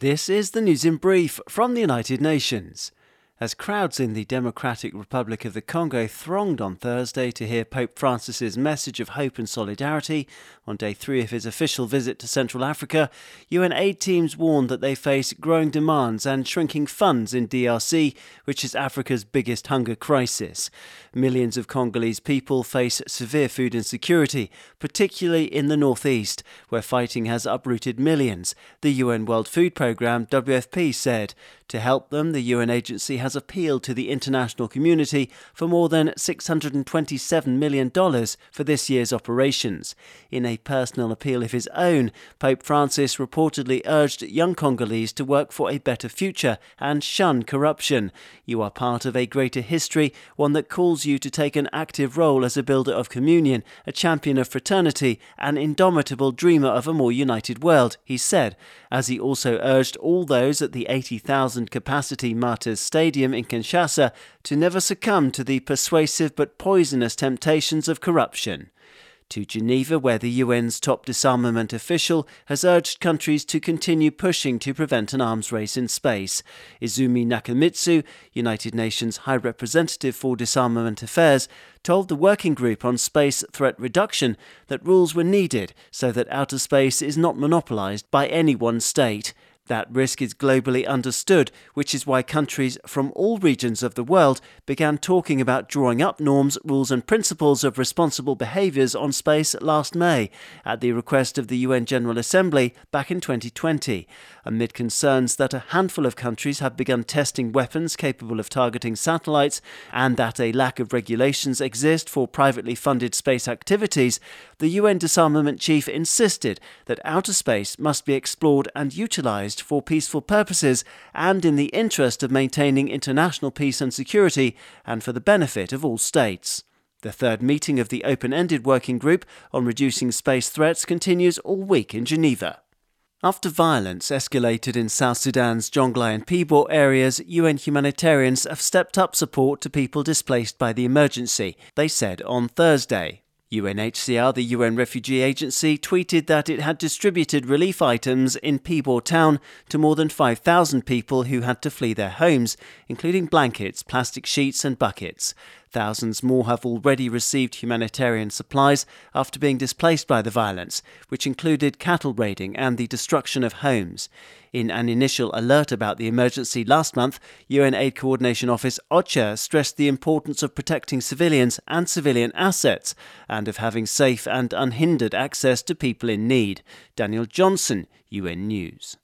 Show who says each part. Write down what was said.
Speaker 1: This is the news in brief from the United Nations. As crowds in the Democratic Republic of the Congo thronged on Thursday to hear Pope Francis's message of hope and solidarity on day three of his official visit to Central Africa, UN aid teams warned that they face growing demands and shrinking funds in DRC, which is Africa's biggest hunger crisis. Millions of Congolese people face severe food insecurity, particularly in the northeast, where fighting has uprooted millions, the UN World Food Programme WFP said. To help them, the UN agency has appealed to the international community for more than $627 million for this year's operations. In a personal appeal of his own, Pope Francis reportedly urged young Congolese to work for a better future and shun corruption. You are part of a greater history, one that calls you to take an active role as a builder of communion, a champion of fraternity, an indomitable dreamer of a more united world, he said, as he also urged all those at the 80,000 capacity Martyrs Stadium in Kinshasa to never succumb to the persuasive but poisonous temptations of corruption to Geneva, where the UN's top disarmament official has urged countries to continue pushing to prevent an arms race in space. Izumi Nakamitsu, United Nations High Representative for Disarmament Affairs, told the Working Group on Space Threat Reduction that rules were needed so that outer space is not monopolized by any one state. That risk is globally understood, which is why countries from all regions of the world began talking about drawing up norms, rules, and principles of responsible behaviours on space last May, at the request of the UN General Assembly back in 2020, amid concerns that a handful of countries have begun testing weapons capable of targeting satellites and that a lack of regulations exist for privately funded space activities. The UN disarmament chief insisted that outer space must be explored and utilised used for peaceful purposes and in the interest of maintaining international peace and security and for the benefit of all states. The third meeting of the open ended working group on reducing space threats continues all week in Geneva. After violence escalated in South Sudan's Jonglei and Pibor areas, UN humanitarians have stepped up support to people displaced by the emergency, they said on Thursday. UNHCR, the UN Refugee Agency, tweeted that it had distributed relief items in Pibor town to more than 5,000 people who had to flee their homes, including blankets, plastic sheets, and buckets. Thousands more have already received humanitarian supplies after being displaced by the violence, which included cattle raiding and the destruction of homes. In an initial alert about the emergency last month, UN Aid Coordination Office OCHA stressed the importance of protecting civilians and civilian assets and of having safe and unhindered access to people in need. Daniel Johnson, UN News.